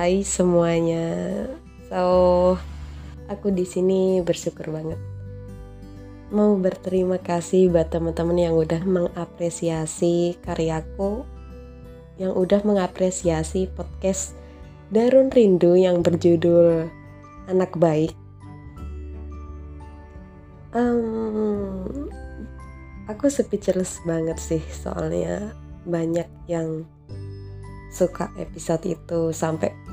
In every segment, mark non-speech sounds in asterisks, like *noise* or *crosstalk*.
Hai semuanya. So, aku di sini bersyukur banget. Mau berterima kasih buat teman-teman yang udah mengapresiasi karyaku, yang udah mengapresiasi podcast Darun Rindu yang berjudul Anak Baik. Um, aku speechless banget sih soalnya banyak yang suka episode itu sampai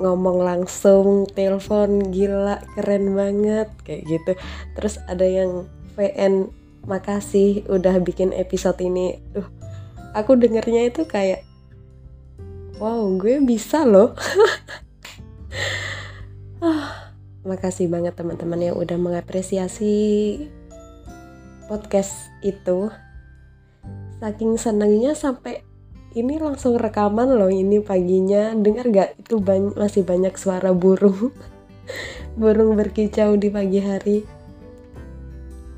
ngomong langsung telepon gila keren banget kayak gitu. Terus ada yang VN makasih udah bikin episode ini. Duh, aku dengernya itu kayak wow gue bisa loh. *laughs* Ah, makasih banget teman-teman yang udah mengapresiasi podcast itu. Saking senangnya sampai ini langsung rekaman loh ini paginya. Dengar gak itu banyak, masih banyak suara burung. *laughs* Burung berkicau di pagi hari.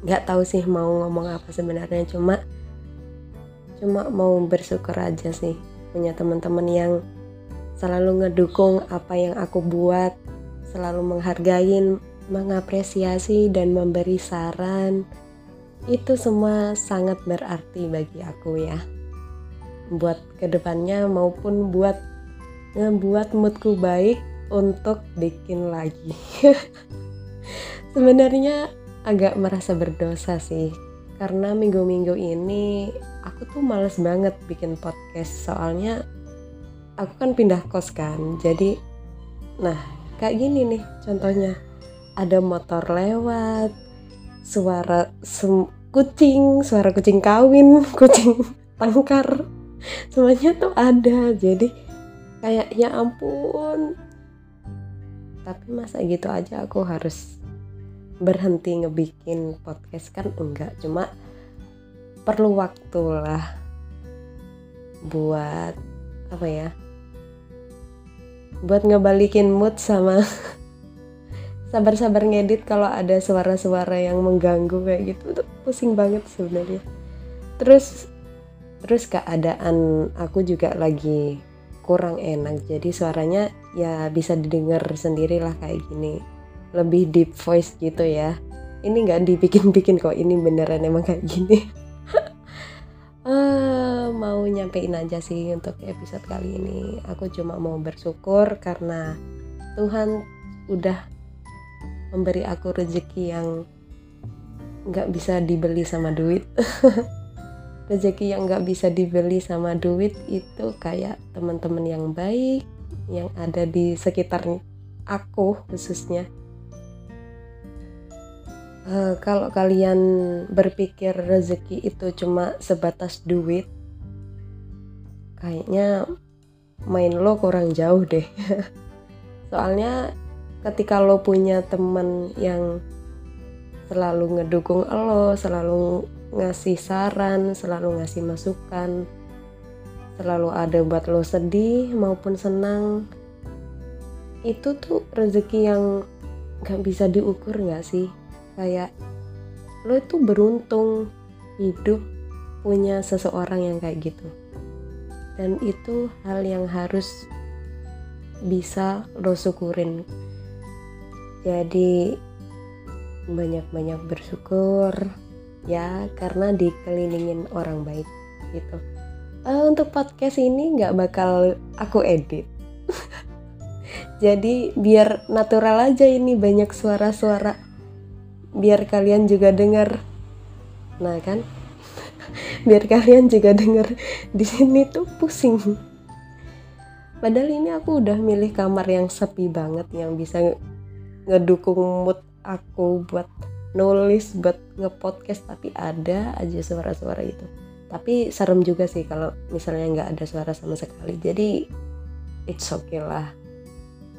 Nggak tahu sih mau ngomong apa sebenarnya. Cuma cuma mau bersyukur aja sih punya teman-teman yang selalu ngedukung apa yang aku buat selalu menghargai mengapresiasi dan memberi saran. Itu semua sangat berarti bagi aku ya buat ke depannya maupun buat ngebuat moodku baik untuk bikin lagi. *laughs* Sebenarnya agak merasa berdosa sih karena minggu-minggu ini aku tuh males banget bikin podcast. Soalnya aku kan pindah kos kan jadi nah kayak gini nih contohnya. Ada motor lewat suara kucing suara kucing kawin *laughs* kucing tangkar semuanya tuh ada jadi kayak ya ampun. Tapi masa gitu aja aku harus berhenti ngebikin podcast? Kan enggak cuma perlu waktu lah buat apa ya buat ngebalikin mood sama *laughs* sabar-sabar ngedit kalau ada suara-suara yang mengganggu kayak gitu. Tuh pusing banget sebenarnya. Terus terus keadaan aku juga lagi kurang enak jadi suaranya ya bisa didengar sendiri lah kayak gini. Lebih deep voice gitu ya. Ini nggak dibikin-bikin kok ini beneran emang kayak gini. Uh, *laughs* mau nyampein aja sih untuk episode kali ini. Aku cuma mau bersyukur karena Tuhan udah memberi aku rezeki yang nggak bisa dibeli sama duit *laughs* rezeki yang nggak bisa dibeli sama duit itu kayak teman-teman yang baik yang ada di sekitar aku khususnya. Uh, kalau kalian berpikir rezeki itu cuma sebatas duit kayaknya main lo kurang jauh deh. *laughs* Soalnya ketika lo punya teman yang selalu ngedukung lo selalu ngasih saran, selalu ngasih masukan, selalu ada buat lo sedih maupun senang. Itu tuh rezeki yang gak bisa diukur gak sih? Kayak lo itu beruntung hidup punya seseorang yang kayak gitu. Dan itu hal yang harus bisa lo syukurin. Jadi banyak-banyak bersyukur ya karena dikelilingin orang baik gitu. Uh, untuk podcast ini nggak bakal aku edit. *laughs* Jadi biar natural aja ini banyak suara-suara. Biar kalian juga dengar nah kan? *laughs* Biar kalian juga dengar di sini tuh pusing. Padahal ini aku udah milih kamar yang sepi banget yang bisa ngedukung mood aku buat nulis buat ngepodcast tapi ada aja suara-suara itu tapi serem juga sih kalau misalnya nggak ada suara sama sekali. Jadi it's okay lah.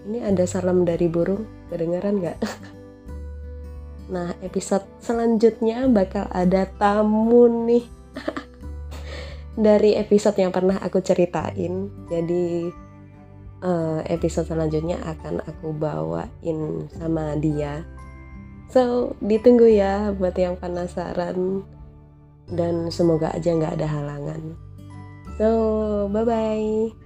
Ini ada salam dari burung. Kedengaran nggak? *laughs* Nah episode selanjutnya bakal ada tamu nih. *laughs* Dari episode yang pernah aku ceritain. Jadi uh, episode selanjutnya akan aku bawain sama dia So, ditunggu ya buat yang penasaran dan semoga aja nggak ada halangan. So, bye-bye.